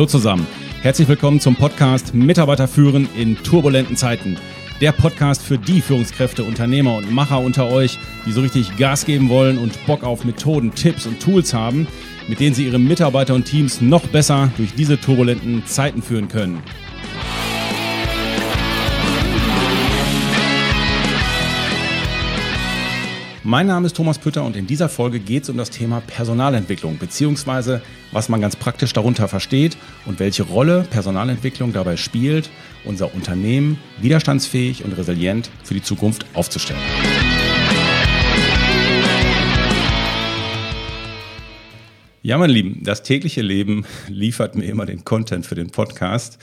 Hallo zusammen. Herzlich willkommen zum Podcast Mitarbeiter führen in turbulenten Zeiten. Der Podcast für die Führungskräfte, Unternehmer und Macher unter euch, die so richtig Gas geben wollen und Bock auf Methoden, Tipps und Tools haben, mit denen sie ihre Mitarbeiter und Teams noch besser durch diese turbulenten Zeiten führen können. Mein Name ist Thomas Pütter und in dieser Folge geht es um das Thema Personalentwicklung, beziehungsweise was man ganz praktisch darunter versteht und welche Rolle Personalentwicklung dabei spielt, unser Unternehmen widerstandsfähig und resilient für die Zukunft aufzustellen. Ja, meine Lieben, das tägliche Leben liefert mir immer den Content für den Podcast.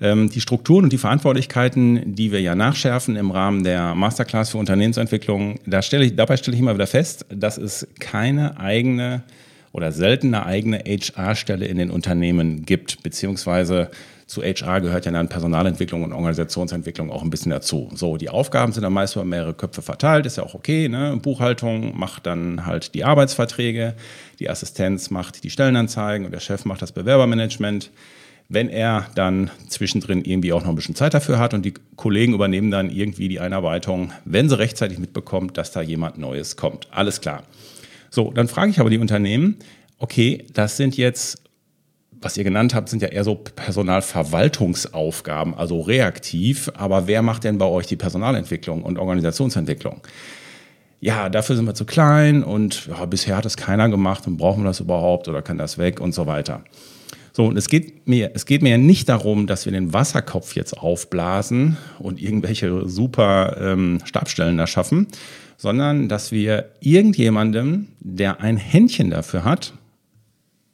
Ähm, die Strukturen und die Verantwortlichkeiten, die wir ja nachschärfen im Rahmen der Masterclass für Unternehmensentwicklung, da stelle ich, dabei stelle ich immer wieder fest, dass es keine eigene oder seltene eigene HR-Stelle in den Unternehmen gibt, beziehungsweise zu HR gehört ja dann Personalentwicklung und Organisationsentwicklung auch ein bisschen dazu. So, die Aufgaben sind dann meist über mehrere Köpfe verteilt, ist ja auch okay. Ne? Buchhaltung macht dann halt die Arbeitsverträge, die Assistenz macht die Stellenanzeigen und der Chef macht das Bewerbermanagement wenn er dann zwischendrin irgendwie auch noch ein bisschen Zeit dafür hat und die Kollegen übernehmen dann irgendwie die Einarbeitung, wenn sie rechtzeitig mitbekommt, dass da jemand Neues kommt. Alles klar. So, dann frage ich aber die Unternehmen, okay, das sind jetzt, was ihr genannt habt, sind ja eher so Personalverwaltungsaufgaben, also reaktiv, aber wer macht denn bei euch die Personalentwicklung und Organisationsentwicklung? ja, dafür sind wir zu klein und ja, bisher hat es keiner gemacht und brauchen wir das überhaupt oder kann das weg und so weiter. So, und es geht mir, es geht mir ja nicht darum, dass wir den Wasserkopf jetzt aufblasen und irgendwelche super ähm, Stabstellen da schaffen, sondern dass wir irgendjemandem, der ein Händchen dafür hat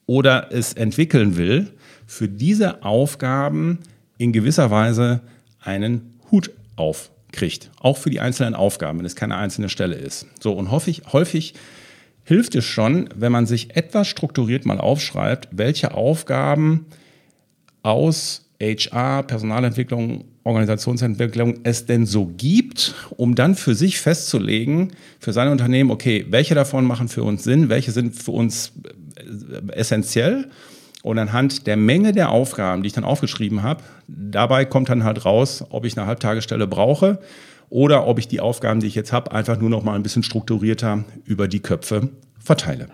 oder es entwickeln will, für diese Aufgaben in gewisser Weise einen Hut aufkriegt. Auch für die einzelnen Aufgaben, wenn es keine einzelne Stelle ist. So, und häufig, häufig hilft es schon, wenn man sich etwas strukturiert mal aufschreibt, welche Aufgaben aus HR, Personalentwicklung, Organisationsentwicklung es denn so gibt, um dann für sich festzulegen, für sein Unternehmen, okay, welche davon machen für uns Sinn, welche sind für uns äh, essentiell. Und anhand der Menge der Aufgaben, die ich dann aufgeschrieben habe, dabei kommt dann halt raus, ob ich eine Halbtagesstelle brauche oder ob ich die Aufgaben, die ich jetzt habe, einfach nur noch mal ein bisschen strukturierter über die Köpfe verteile.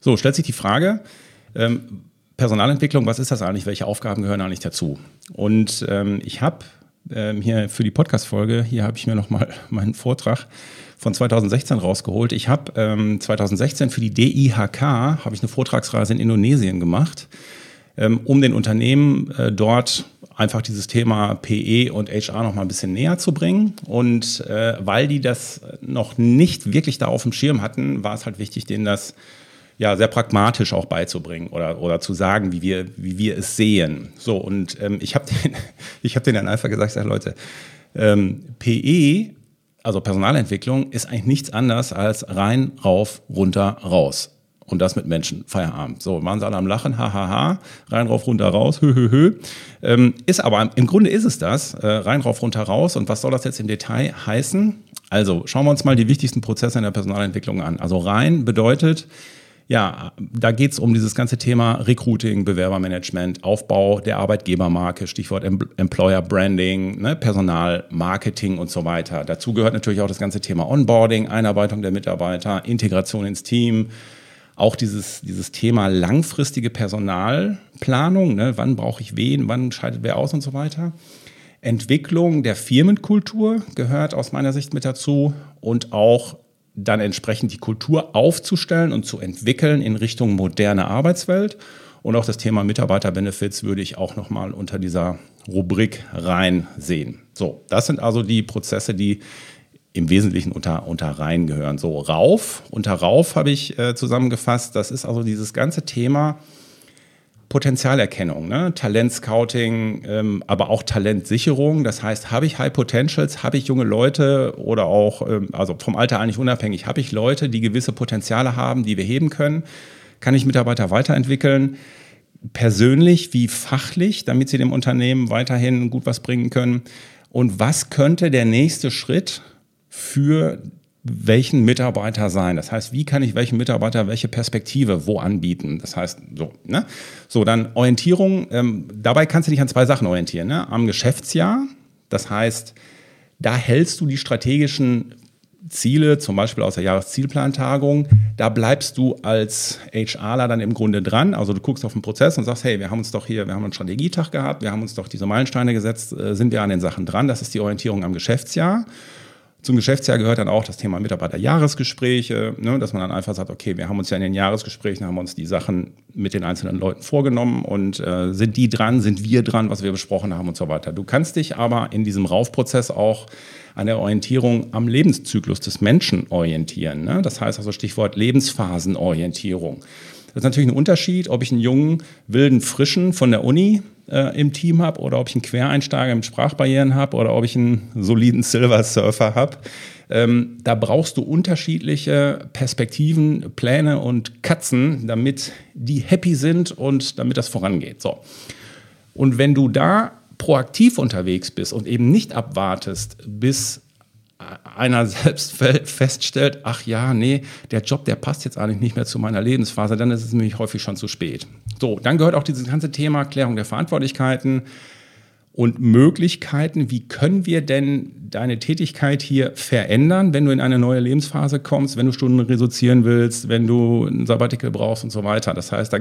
So, stellt sich die Frage, ähm, Personalentwicklung, was ist das eigentlich? Welche Aufgaben gehören eigentlich dazu? Und ähm, ich habe ähm, hier für die Podcast-Folge, hier habe ich mir nochmal meinen Vortrag von 2016 rausgeholt. Ich habe ähm, 2016 für die DIHK habe ich eine Vortragsreise in Indonesien gemacht, ähm, um den Unternehmen äh, dort einfach dieses Thema PE und HR noch mal ein bisschen näher zu bringen. Und äh, weil die das noch nicht wirklich da auf dem Schirm hatten, war es halt wichtig, denen das ja sehr pragmatisch auch beizubringen oder, oder zu sagen, wie wir, wie wir es sehen. So, und ähm, ich habe den, ich hab denen dann einfach gesagt, sag, Leute, ähm, PE also Personalentwicklung ist eigentlich nichts anderes als rein, rauf, runter, raus. Und das mit Menschen. Feierabend. So, waren sie alle am Lachen, hahaha, ha, ha. rein, rauf, runter, raus, hö, hö, hö. Ähm, ist aber, im Grunde ist es das, äh, rein, rauf, runter, raus. Und was soll das jetzt im Detail heißen? Also, schauen wir uns mal die wichtigsten Prozesse in der Personalentwicklung an. Also rein bedeutet, ja, da geht es um dieses ganze Thema Recruiting, Bewerbermanagement, Aufbau der Arbeitgebermarke, Stichwort Employer Branding, ne, Personalmarketing und so weiter. Dazu gehört natürlich auch das ganze Thema Onboarding, Einarbeitung der Mitarbeiter, Integration ins Team, auch dieses, dieses Thema langfristige Personalplanung, ne, wann brauche ich wen, wann scheidet wer aus und so weiter. Entwicklung der Firmenkultur gehört aus meiner Sicht mit dazu und auch dann entsprechend die Kultur aufzustellen und zu entwickeln in Richtung moderne Arbeitswelt. Und auch das Thema Mitarbeiterbenefits würde ich auch nochmal unter dieser Rubrik rein sehen. So, das sind also die Prozesse, die im Wesentlichen unter, unter rein gehören. So, rauf, unter rauf habe ich äh, zusammengefasst, das ist also dieses ganze Thema Potenzialerkennung, ne? Talentscouting, ähm, aber auch Talentsicherung. Das heißt, habe ich High Potentials, habe ich junge Leute oder auch, ähm, also vom Alter eigentlich unabhängig, habe ich Leute, die gewisse Potenziale haben, die wir heben können? Kann ich Mitarbeiter weiterentwickeln? Persönlich wie fachlich, damit sie dem Unternehmen weiterhin gut was bringen können? Und was könnte der nächste Schritt für welchen Mitarbeiter sein. Das heißt, wie kann ich welchen Mitarbeiter welche Perspektive wo anbieten? Das heißt, so, ne? So, dann Orientierung. Ähm, dabei kannst du dich an zwei Sachen orientieren. Ne? Am Geschäftsjahr. Das heißt, da hältst du die strategischen Ziele, zum Beispiel aus der Jahreszielplantagung, da bleibst du als HRler dann im Grunde dran. Also du guckst auf den Prozess und sagst, hey, wir haben uns doch hier, wir haben einen Strategietag gehabt, wir haben uns doch diese Meilensteine gesetzt, äh, sind wir an den Sachen dran. Das ist die Orientierung am Geschäftsjahr. Zum Geschäftsjahr gehört dann auch das Thema Mitarbeiterjahresgespräche, ne, dass man dann einfach sagt, okay, wir haben uns ja in den Jahresgesprächen, haben uns die Sachen mit den einzelnen Leuten vorgenommen und äh, sind die dran, sind wir dran, was wir besprochen haben und so weiter. Du kannst dich aber in diesem Raufprozess auch an der Orientierung am Lebenszyklus des Menschen orientieren. Ne? Das heißt also Stichwort Lebensphasenorientierung. Das ist natürlich ein Unterschied, ob ich einen jungen, wilden, frischen von der Uni äh, im Team habe oder ob ich einen Quereinsteiger mit Sprachbarrieren habe oder ob ich einen soliden Silver Surfer habe. Ähm, da brauchst du unterschiedliche Perspektiven, Pläne und Katzen, damit die happy sind und damit das vorangeht. So. Und wenn du da proaktiv unterwegs bist und eben nicht abwartest, bis einer selbst feststellt, ach ja, nee, der Job, der passt jetzt eigentlich nicht mehr zu meiner Lebensphase, dann ist es nämlich häufig schon zu spät. So, dann gehört auch dieses ganze Thema Klärung der Verantwortlichkeiten und Möglichkeiten. Wie können wir denn deine Tätigkeit hier verändern, wenn du in eine neue Lebensphase kommst, wenn du Stunden reduzieren willst, wenn du ein Sabbatical brauchst und so weiter. Das heißt, da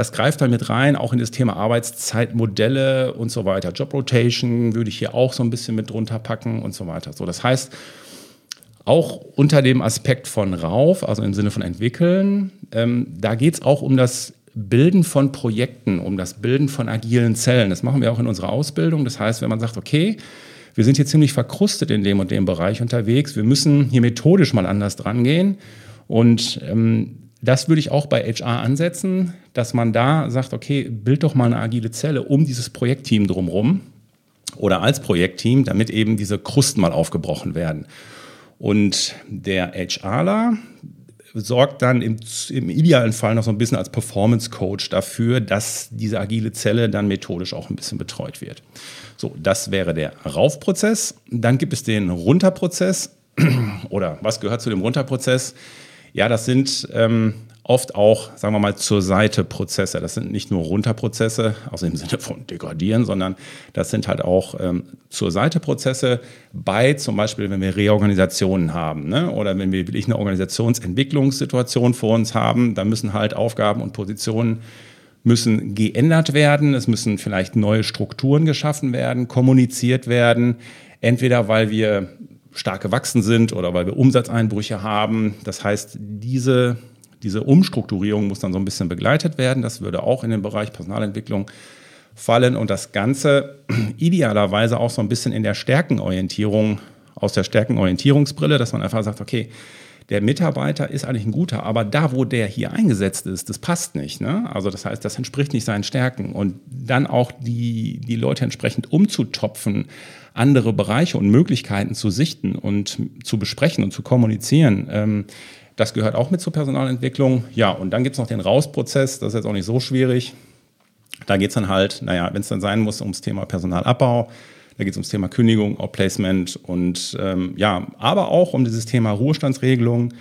das greift dann mit rein, auch in das Thema Arbeitszeitmodelle und so weiter. Job Rotation würde ich hier auch so ein bisschen mit drunter packen und so weiter. So, das heißt, auch unter dem Aspekt von Rauf, also im Sinne von entwickeln, ähm, da geht es auch um das Bilden von Projekten, um das Bilden von agilen Zellen. Das machen wir auch in unserer Ausbildung. Das heißt, wenn man sagt, okay, wir sind hier ziemlich verkrustet in dem und dem Bereich unterwegs, wir müssen hier methodisch mal anders dran gehen. Und ähm, das würde ich auch bei HR ansetzen, dass man da sagt, okay, bild doch mal eine agile Zelle um dieses Projektteam drumherum oder als Projektteam, damit eben diese Krusten mal aufgebrochen werden. Und der HRler sorgt dann im, im, idealen Fall noch so ein bisschen als Performance Coach dafür, dass diese agile Zelle dann methodisch auch ein bisschen betreut wird. So, das wäre der Raufprozess. Dann gibt es den Runterprozess. Oder was gehört zu dem Runterprozess? Ja, das sind ähm, oft auch, sagen wir mal, zur Seite Prozesse. Das sind nicht nur Runterprozesse, also im Sinne von degradieren, sondern das sind halt auch ähm, zur Seite Prozesse bei zum Beispiel, wenn wir Reorganisationen haben ne? oder wenn wir wirklich eine Organisationsentwicklungssituation vor uns haben, dann müssen halt Aufgaben und Positionen müssen geändert werden, es müssen vielleicht neue Strukturen geschaffen werden, kommuniziert werden, entweder weil wir stark gewachsen sind oder weil wir Umsatzeinbrüche haben. Das heißt, diese, diese Umstrukturierung muss dann so ein bisschen begleitet werden. Das würde auch in den Bereich Personalentwicklung fallen und das Ganze idealerweise auch so ein bisschen in der Stärkenorientierung, aus der Stärkenorientierungsbrille, dass man einfach sagt, okay, der Mitarbeiter ist eigentlich ein guter, aber da, wo der hier eingesetzt ist, das passt nicht. Ne? Also das heißt, das entspricht nicht seinen Stärken. Und dann auch die, die Leute entsprechend umzutopfen, andere Bereiche und Möglichkeiten zu sichten und zu besprechen und zu kommunizieren. Ähm, das gehört auch mit zur Personalentwicklung. Ja, und dann gibt es noch den Rausprozess, das ist jetzt auch nicht so schwierig. Da geht es dann halt, naja, wenn es dann sein muss, ums Thema Personalabbau. Da geht es ums Thema Kündigung, Outplacement und ähm, ja, aber auch um dieses Thema Ruhestandsregelung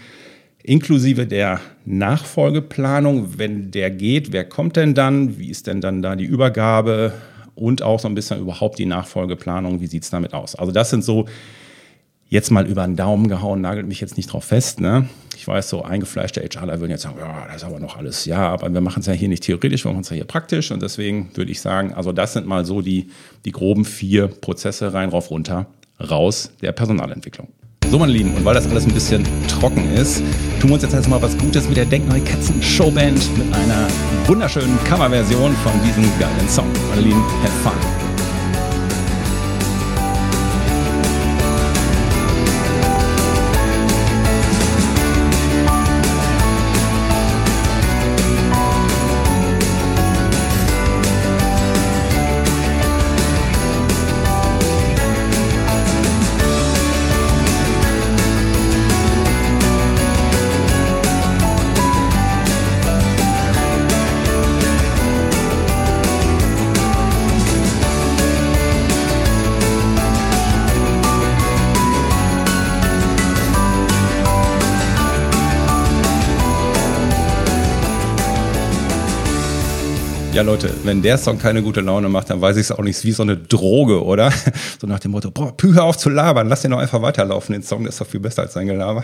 inklusive der Nachfolgeplanung, wenn der geht, wer kommt denn dann, wie ist denn dann da die Übergabe, und auch so ein bisschen überhaupt die Nachfolgeplanung, wie sieht es damit aus. Also das sind so jetzt mal über den Daumen gehauen, nagelt mich jetzt nicht drauf fest. Ne? Ich weiß, so eingefleischte HRler würden jetzt sagen, ja, das ist aber noch alles, ja, aber wir machen es ja hier nicht theoretisch, wir machen es ja hier praktisch und deswegen würde ich sagen, also das sind mal so die, die groben vier Prozesse rein, rauf, runter, raus der Personalentwicklung. So, meine Lieben, und weil das alles ein bisschen trocken ist, tun wir uns jetzt erstmal was Gutes mit der Denkneue Katzen Showband mit einer wunderschönen Coverversion von diesem geilen Song. Meine Lieben, have fun! Ja, Leute, wenn der Song keine gute Laune macht, dann weiß ich es auch nicht, wie so eine Droge, oder? So nach dem Motto, boah, Pü, hör auf zu labern, lass den doch einfach weiterlaufen, den Song, der ist doch viel besser als sein Gelaber.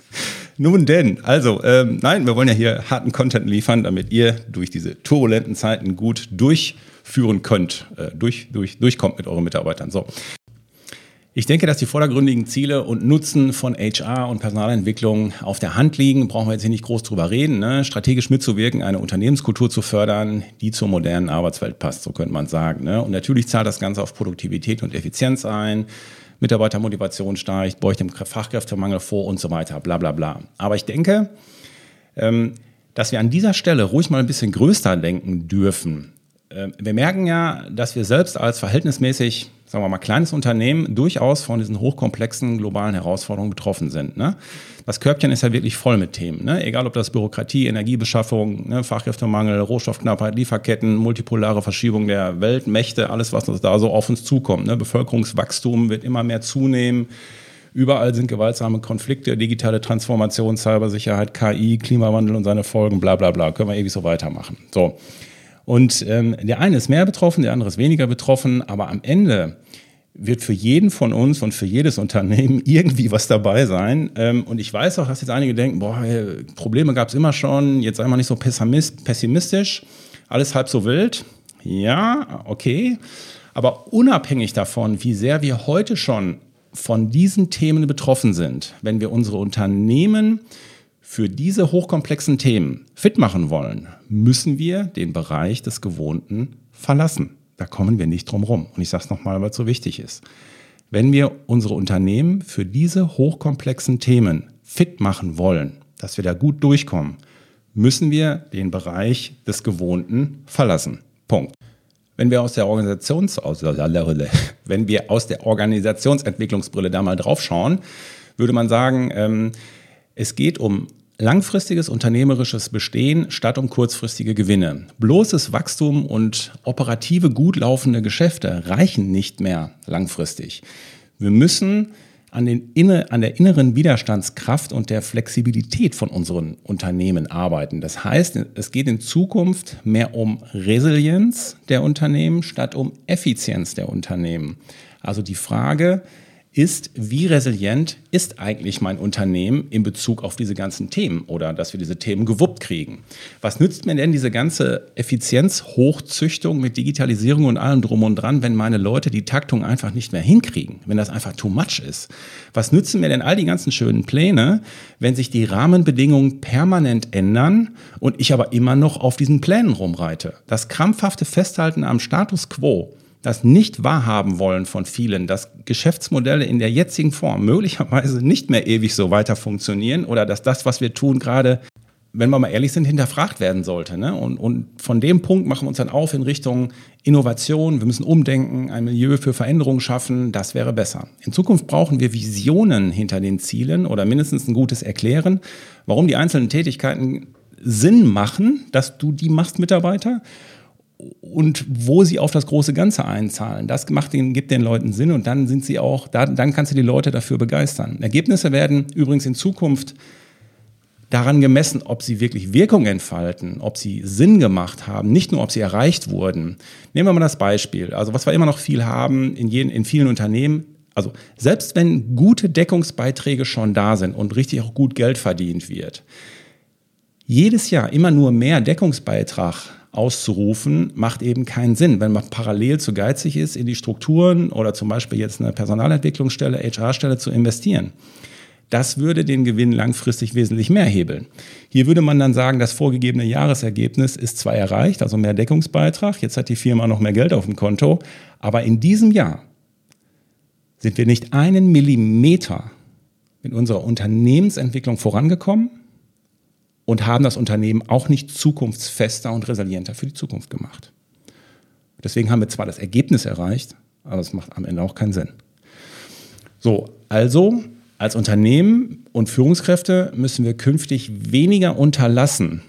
Nun denn, also, ähm, nein, wir wollen ja hier harten Content liefern, damit ihr durch diese turbulenten Zeiten gut durchführen könnt, äh, durch, durch, durchkommt mit euren Mitarbeitern. So, ich denke, dass die vordergründigen Ziele und Nutzen von HR und Personalentwicklung auf der Hand liegen. Brauchen wir jetzt hier nicht groß drüber reden. Ne? Strategisch mitzuwirken, eine Unternehmenskultur zu fördern, die zur modernen Arbeitswelt passt, so könnte man sagen. Ne? Und natürlich zahlt das Ganze auf Produktivität und Effizienz ein. Mitarbeitermotivation steigt, beugt dem Fachkräftemangel vor und so weiter, bla bla bla. Aber ich denke, ähm, dass wir an dieser Stelle ruhig mal ein bisschen größer denken dürfen. Ähm, wir merken ja, dass wir selbst als verhältnismäßig sagen wir mal, kleines Unternehmen durchaus von diesen hochkomplexen globalen Herausforderungen betroffen sind. Ne? Das Körbchen ist ja wirklich voll mit Themen. Ne? Egal ob das Bürokratie, Energiebeschaffung, ne? Fachkräftemangel, Rohstoffknappheit, Lieferketten, multipolare Verschiebung der Weltmächte, alles, was da so auf uns zukommt. Ne? Bevölkerungswachstum wird immer mehr zunehmen. Überall sind gewaltsame Konflikte, digitale Transformation, Cybersicherheit, KI, Klimawandel und seine Folgen, bla bla bla. Können wir ewig so weitermachen. So. Und ähm, der eine ist mehr betroffen, der andere ist weniger betroffen, aber am Ende wird für jeden von uns und für jedes Unternehmen irgendwie was dabei sein. Ähm, und ich weiß auch, dass jetzt einige denken, boah, Probleme gab es immer schon, jetzt sei mal nicht so pessimistisch, alles halb so wild. Ja, okay. Aber unabhängig davon, wie sehr wir heute schon von diesen Themen betroffen sind, wenn wir unsere Unternehmen für diese hochkomplexen Themen fit machen wollen, müssen wir den Bereich des Gewohnten verlassen. Da kommen wir nicht drum rum. Und ich sage es nochmal, weil es so wichtig ist. Wenn wir unsere Unternehmen für diese hochkomplexen Themen fit machen wollen, dass wir da gut durchkommen, müssen wir den Bereich des Gewohnten verlassen. Punkt. Wenn wir aus der Organisations wenn wir aus der Organisationsentwicklungsbrille da mal drauf schauen, würde man sagen, ähm, es geht um langfristiges unternehmerisches Bestehen statt um kurzfristige Gewinne. Bloßes Wachstum und operative gut laufende Geschäfte reichen nicht mehr langfristig. Wir müssen an, den inne, an der inneren Widerstandskraft und der Flexibilität von unseren Unternehmen arbeiten. Das heißt, es geht in Zukunft mehr um Resilienz der Unternehmen statt um Effizienz der Unternehmen. Also die Frage, ist, wie resilient ist eigentlich mein Unternehmen in Bezug auf diese ganzen Themen oder dass wir diese Themen gewuppt kriegen? Was nützt mir denn diese ganze Effizienzhochzüchtung mit Digitalisierung und allem drum und dran, wenn meine Leute die Taktung einfach nicht mehr hinkriegen, wenn das einfach too much ist? Was nützen mir denn all die ganzen schönen Pläne, wenn sich die Rahmenbedingungen permanent ändern und ich aber immer noch auf diesen Plänen rumreite? Das krampfhafte Festhalten am Status quo das nicht wahrhaben wollen von vielen, dass Geschäftsmodelle in der jetzigen Form möglicherweise nicht mehr ewig so weiter funktionieren oder dass das, was wir tun, gerade, wenn wir mal ehrlich sind, hinterfragt werden sollte. Ne? Und, und von dem Punkt machen wir uns dann auf in Richtung Innovation. Wir müssen umdenken, ein Milieu für Veränderungen schaffen. Das wäre besser. In Zukunft brauchen wir Visionen hinter den Zielen oder mindestens ein gutes Erklären, warum die einzelnen Tätigkeiten Sinn machen, dass du die machst, Mitarbeiter und wo sie auf das große Ganze einzahlen. Das macht den, gibt den Leuten Sinn und dann sind sie auch, da, dann kannst du die Leute dafür begeistern. Ergebnisse werden übrigens in Zukunft daran gemessen, ob sie wirklich Wirkung entfalten, ob sie Sinn gemacht haben, nicht nur, ob sie erreicht wurden. Nehmen wir mal das Beispiel. Also was wir immer noch viel haben in, jeden, in vielen Unternehmen, also selbst wenn gute Deckungsbeiträge schon da sind und richtig auch gut Geld verdient wird, jedes Jahr immer nur mehr Deckungsbeitrag auszurufen, macht eben keinen Sinn. Wenn man parallel zu geizig ist, in die Strukturen oder zum Beispiel jetzt eine Personalentwicklungsstelle, HR-Stelle zu investieren. Das würde den Gewinn langfristig wesentlich mehr hebeln. Hier würde man dann sagen, das vorgegebene Jahresergebnis ist zwar erreicht, also mehr Deckungsbeitrag, jetzt hat die Firma noch mehr Geld auf dem Konto, aber in diesem Jahr sind wir nicht einen Millimeter mit unserer Unternehmensentwicklung vorangekommen und haben das Unternehmen auch nicht zukunftsfester und resilienter für die Zukunft gemacht. Deswegen haben wir zwar das Ergebnis erreicht, aber es macht am Ende auch keinen Sinn. So, also als Unternehmen und Führungskräfte müssen wir künftig weniger unterlassen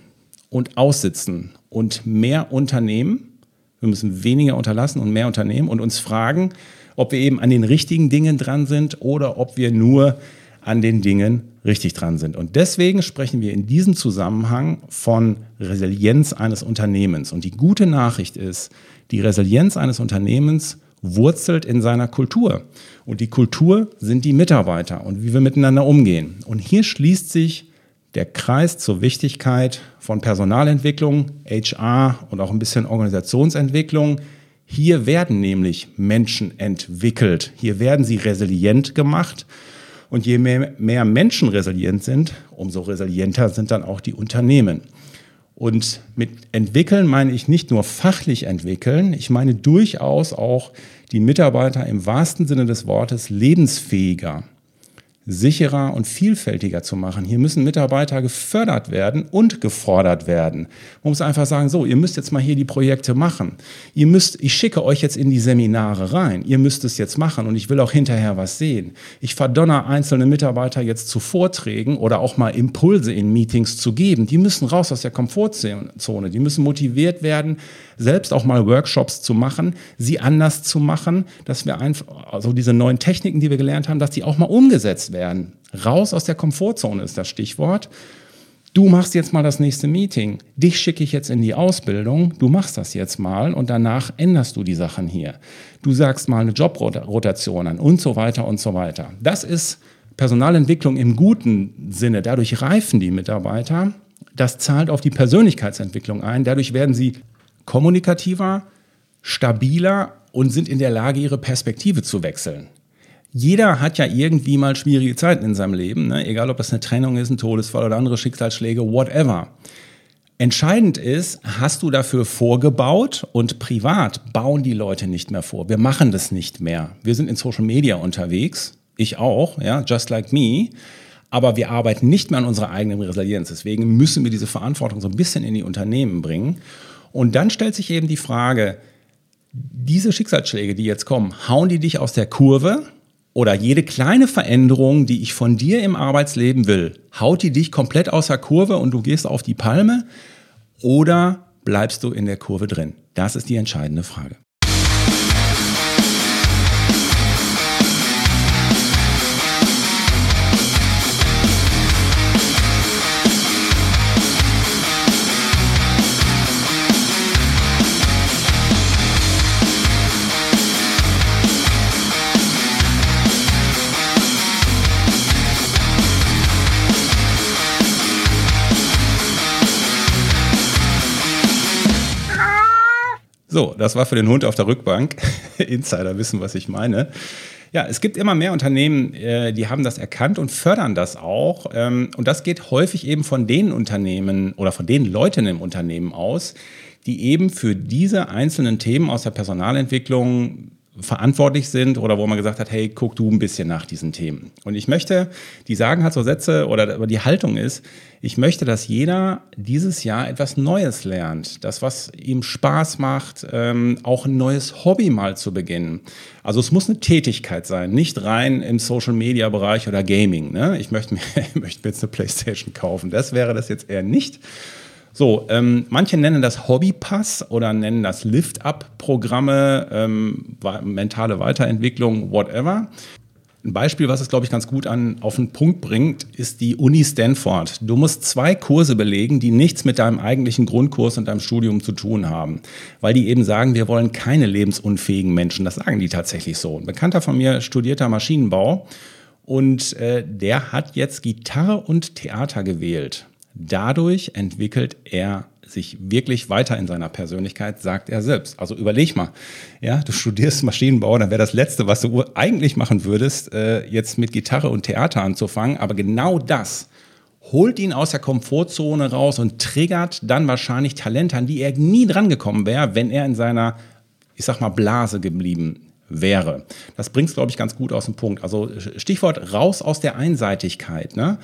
und aussitzen und mehr unternehmen. Wir müssen weniger unterlassen und mehr unternehmen und uns fragen, ob wir eben an den richtigen Dingen dran sind oder ob wir nur an den Dingen richtig dran sind. Und deswegen sprechen wir in diesem Zusammenhang von Resilienz eines Unternehmens. Und die gute Nachricht ist, die Resilienz eines Unternehmens wurzelt in seiner Kultur. Und die Kultur sind die Mitarbeiter und wie wir miteinander umgehen. Und hier schließt sich der Kreis zur Wichtigkeit von Personalentwicklung, HR und auch ein bisschen Organisationsentwicklung. Hier werden nämlich Menschen entwickelt. Hier werden sie resilient gemacht. Und je mehr, mehr Menschen resilient sind, umso resilienter sind dann auch die Unternehmen. Und mit entwickeln meine ich nicht nur fachlich entwickeln, ich meine durchaus auch die Mitarbeiter im wahrsten Sinne des Wortes lebensfähiger sicherer und vielfältiger zu machen. Hier müssen Mitarbeiter gefördert werden und gefordert werden. Man muss einfach sagen, so, ihr müsst jetzt mal hier die Projekte machen. Ihr müsst, ich schicke euch jetzt in die Seminare rein. Ihr müsst es jetzt machen und ich will auch hinterher was sehen. Ich verdonner einzelne Mitarbeiter jetzt zu Vorträgen oder auch mal Impulse in Meetings zu geben. Die müssen raus aus der Komfortzone. Die müssen motiviert werden, selbst auch mal Workshops zu machen, sie anders zu machen, dass wir einfach, also diese neuen Techniken, die wir gelernt haben, dass die auch mal umgesetzt werden. Raus aus der Komfortzone ist das Stichwort. Du machst jetzt mal das nächste Meeting. Dich schicke ich jetzt in die Ausbildung. Du machst das jetzt mal und danach änderst du die Sachen hier. Du sagst mal eine Jobrotation an und so weiter und so weiter. Das ist Personalentwicklung im guten Sinne. Dadurch reifen die Mitarbeiter. Das zahlt auf die Persönlichkeitsentwicklung ein. Dadurch werden sie kommunikativer, stabiler und sind in der Lage, ihre Perspektive zu wechseln. Jeder hat ja irgendwie mal schwierige Zeiten in seinem Leben, ne? egal ob das eine Trennung ist, ein Todesfall oder andere Schicksalsschläge, whatever. Entscheidend ist, hast du dafür vorgebaut und privat bauen die Leute nicht mehr vor. Wir machen das nicht mehr. Wir sind in Social Media unterwegs, ich auch, ja, just like me. Aber wir arbeiten nicht mehr an unserer eigenen Resilienz. Deswegen müssen wir diese Verantwortung so ein bisschen in die Unternehmen bringen. Und dann stellt sich eben die Frage, diese Schicksalsschläge, die jetzt kommen, hauen die dich aus der Kurve? Oder jede kleine Veränderung, die ich von dir im Arbeitsleben will, haut die dich komplett aus der Kurve und du gehst auf die Palme? Oder bleibst du in der Kurve drin? Das ist die entscheidende Frage. So, das war für den Hund auf der Rückbank. Insider wissen, was ich meine. Ja, es gibt immer mehr Unternehmen, äh, die haben das erkannt und fördern das auch. Ähm, und das geht häufig eben von den Unternehmen oder von den Leuten im Unternehmen aus, die eben für diese einzelnen Themen aus der Personalentwicklung verantwortlich sind oder wo man gesagt hat, hey, guck du ein bisschen nach diesen Themen. Und ich möchte, die sagen halt so Sätze oder die Haltung ist, ich möchte, dass jeder dieses Jahr etwas Neues lernt, das, was ihm Spaß macht, ähm, auch ein neues Hobby mal zu beginnen. Also es muss eine Tätigkeit sein, nicht rein im Social-Media-Bereich oder Gaming. Ne? Ich möchte mir, möchte mir jetzt eine Playstation kaufen. Das wäre das jetzt eher nicht. So, ähm, manche nennen das Hobbypass oder nennen das Lift-Up-Programme, ähm, mentale Weiterentwicklung, whatever. Ein Beispiel, was es, glaube ich, ganz gut an, auf den Punkt bringt, ist die Uni Stanford. Du musst zwei Kurse belegen, die nichts mit deinem eigentlichen Grundkurs und deinem Studium zu tun haben. Weil die eben sagen, wir wollen keine lebensunfähigen Menschen. Das sagen die tatsächlich so. Ein Bekannter von mir studierter Maschinenbau und äh, der hat jetzt Gitarre und Theater gewählt. Dadurch entwickelt er sich wirklich weiter in seiner Persönlichkeit, sagt er selbst. Also überleg mal, ja, du studierst Maschinenbau, dann wäre das Letzte, was du eigentlich machen würdest, äh, jetzt mit Gitarre und Theater anzufangen. Aber genau das holt ihn aus der Komfortzone raus und triggert dann wahrscheinlich Talente an, die er nie drangekommen wäre, wenn er in seiner, ich sag mal, Blase geblieben wäre. Das bringt es, glaube ich, ganz gut aus dem Punkt. Also Stichwort raus aus der Einseitigkeit. Ne?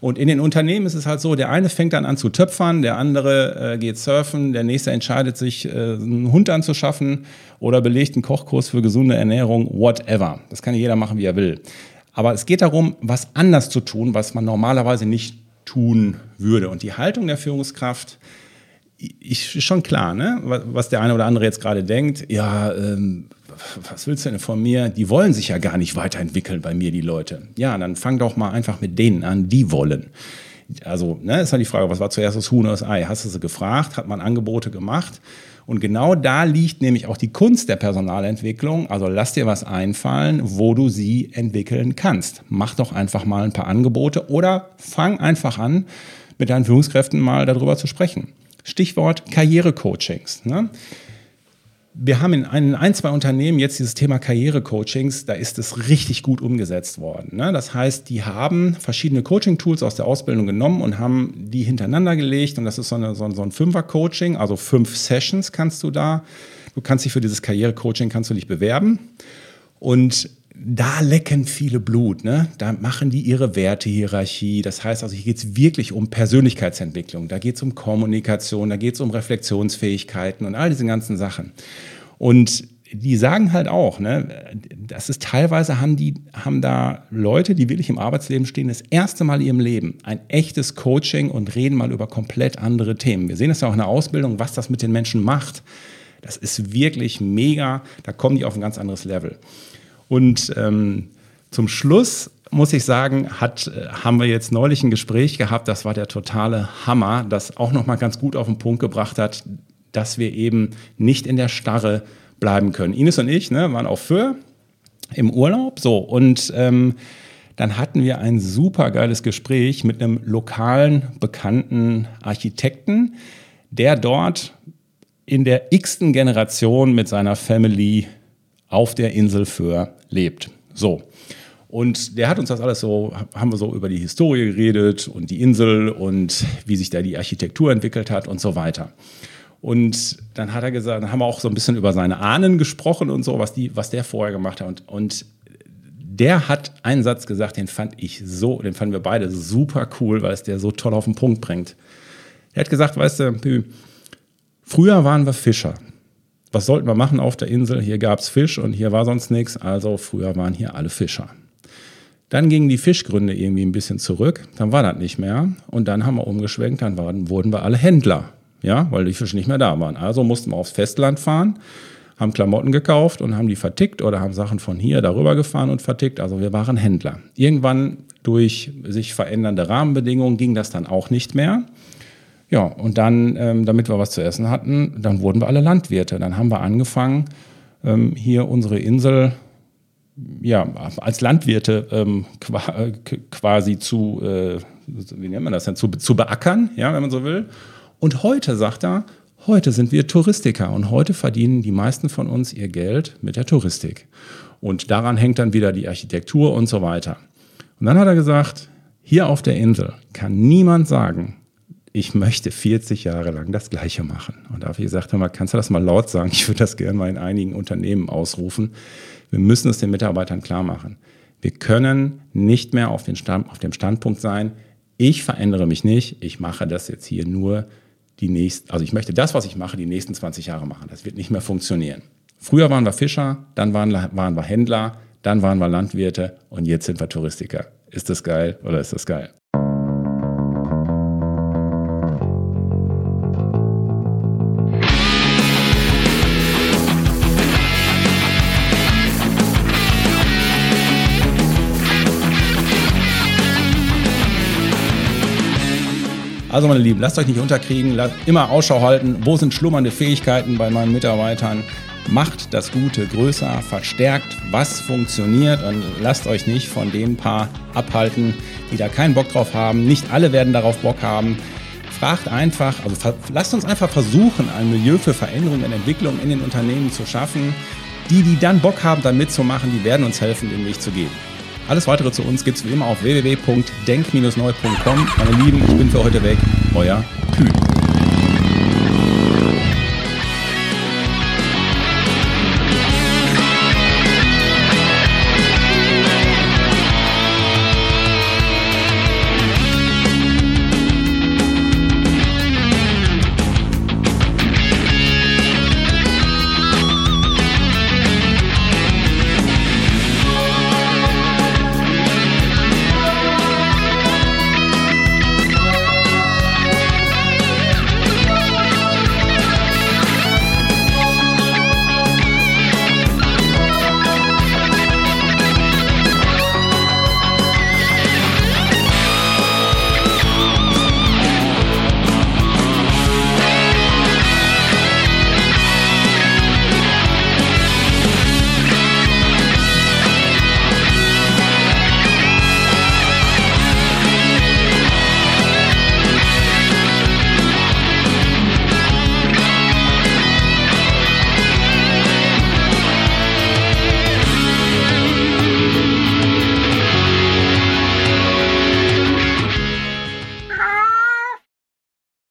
Und in den Unternehmen ist es halt so, der eine fängt dann an zu töpfern, der andere äh, geht surfen, der nächste entscheidet sich, äh, einen Hund anzuschaffen oder belegt einen Kochkurs für gesunde Ernährung, whatever. Das kann jeder machen, wie er will. Aber es geht darum, was anders zu tun, was man normalerweise nicht tun würde. Und die Haltung der Führungskraft, ist schon klar, ne? was der eine oder andere jetzt gerade denkt, ja, ähm, was willst du denn von mir? Die wollen sich ja gar nicht weiterentwickeln bei mir, die Leute. Ja, dann fang doch mal einfach mit denen an, die wollen. Also, ne, ist halt die Frage, was war zuerst das Huhn oder das Ei? Hast du sie gefragt? Hat man Angebote gemacht? Und genau da liegt nämlich auch die Kunst der Personalentwicklung. Also lass dir was einfallen, wo du sie entwickeln kannst. Mach doch einfach mal ein paar Angebote oder fang einfach an, mit deinen Führungskräften mal darüber zu sprechen. Stichwort Karrierecoachings. Ne? Wir haben in ein, ein, zwei Unternehmen jetzt dieses Thema Karrierecoachings, da ist es richtig gut umgesetzt worden. Ne? Das heißt, die haben verschiedene Coaching-Tools aus der Ausbildung genommen und haben die hintereinander gelegt und das ist so, eine, so, so ein Fünfer-Coaching, also fünf Sessions kannst du da. Du kannst dich für dieses Karrierecoaching kannst du dich bewerben und da lecken viele Blut. Ne? Da machen die ihre Wertehierarchie. Das heißt also, hier geht es wirklich um Persönlichkeitsentwicklung. Da geht es um Kommunikation, da geht es um Reflexionsfähigkeiten und all diese ganzen Sachen. Und die sagen halt auch, ne, das ist teilweise haben die, haben da Leute, die wirklich im Arbeitsleben stehen, das erste Mal in ihrem Leben ein echtes Coaching und reden mal über komplett andere Themen. Wir sehen es ja auch in der Ausbildung, was das mit den Menschen macht. Das ist wirklich mega. Da kommen die auf ein ganz anderes Level. Und ähm, zum Schluss muss ich sagen, hat, äh, haben wir jetzt neulich ein Gespräch gehabt, das war der totale Hammer, das auch nochmal ganz gut auf den Punkt gebracht hat, dass wir eben nicht in der Starre bleiben können. Ines und ich ne, waren auf Föhr im Urlaub, so, und ähm, dann hatten wir ein super geiles Gespräch mit einem lokalen, bekannten Architekten, der dort in der x-ten Generation mit seiner Family auf der Insel Föhr lebt. So. Und der hat uns das alles so, haben wir so über die Historie geredet und die Insel und wie sich da die Architektur entwickelt hat und so weiter. Und dann hat er gesagt, dann haben wir auch so ein bisschen über seine Ahnen gesprochen und so, was, die, was der vorher gemacht hat. Und, und der hat einen Satz gesagt, den fand ich so, den fanden wir beide super cool, weil es der so toll auf den Punkt bringt. Er hat gesagt, weißt du, früher waren wir Fischer was sollten wir machen auf der Insel? Hier gab es Fisch und hier war sonst nichts. Also früher waren hier alle Fischer. Dann gingen die Fischgründe irgendwie ein bisschen zurück. Dann war das nicht mehr. Und dann haben wir umgeschwenkt. Dann waren, wurden wir alle Händler. Ja, weil die Fische nicht mehr da waren. Also mussten wir aufs Festland fahren, haben Klamotten gekauft und haben die vertickt oder haben Sachen von hier darüber gefahren und vertickt. Also wir waren Händler. Irgendwann durch sich verändernde Rahmenbedingungen ging das dann auch nicht mehr. Ja, und dann, ähm, damit wir was zu essen hatten, dann wurden wir alle Landwirte. Dann haben wir angefangen, ähm, hier unsere Insel ja, als Landwirte ähm, quasi zu, äh, wie nennt man das denn, zu, zu beackern, ja, wenn man so will. Und heute, sagt er, heute sind wir Touristiker und heute verdienen die meisten von uns ihr Geld mit der Touristik. Und daran hängt dann wieder die Architektur und so weiter. Und dann hat er gesagt, hier auf der Insel kann niemand sagen, ich möchte 40 Jahre lang das Gleiche machen. Und da habe ich gesagt, hör mal, kannst du das mal laut sagen? Ich würde das gerne mal in einigen Unternehmen ausrufen. Wir müssen es den Mitarbeitern klar machen. Wir können nicht mehr auf, Stand, auf dem Standpunkt sein, ich verändere mich nicht, ich mache das jetzt hier nur die nächsten, also ich möchte das, was ich mache, die nächsten 20 Jahre machen. Das wird nicht mehr funktionieren. Früher waren wir Fischer, dann waren, waren wir Händler, dann waren wir Landwirte und jetzt sind wir Touristiker. Ist das geil oder ist das geil? Also meine Lieben, lasst euch nicht unterkriegen, lasst immer Ausschau halten, wo sind schlummernde Fähigkeiten bei meinen Mitarbeitern. Macht das Gute größer, verstärkt, was funktioniert und lasst euch nicht von den paar abhalten, die da keinen Bock drauf haben. Nicht alle werden darauf Bock haben. Fragt einfach, also lasst uns einfach versuchen, ein Milieu für Veränderung und Entwicklung in den Unternehmen zu schaffen. Die, die dann Bock haben, da mitzumachen, die werden uns helfen, den Weg zu gehen. Alles weitere zu uns gibt es wie immer auf www.denk-neu.com. Meine Lieben, ich bin für heute weg. Euer Kühn.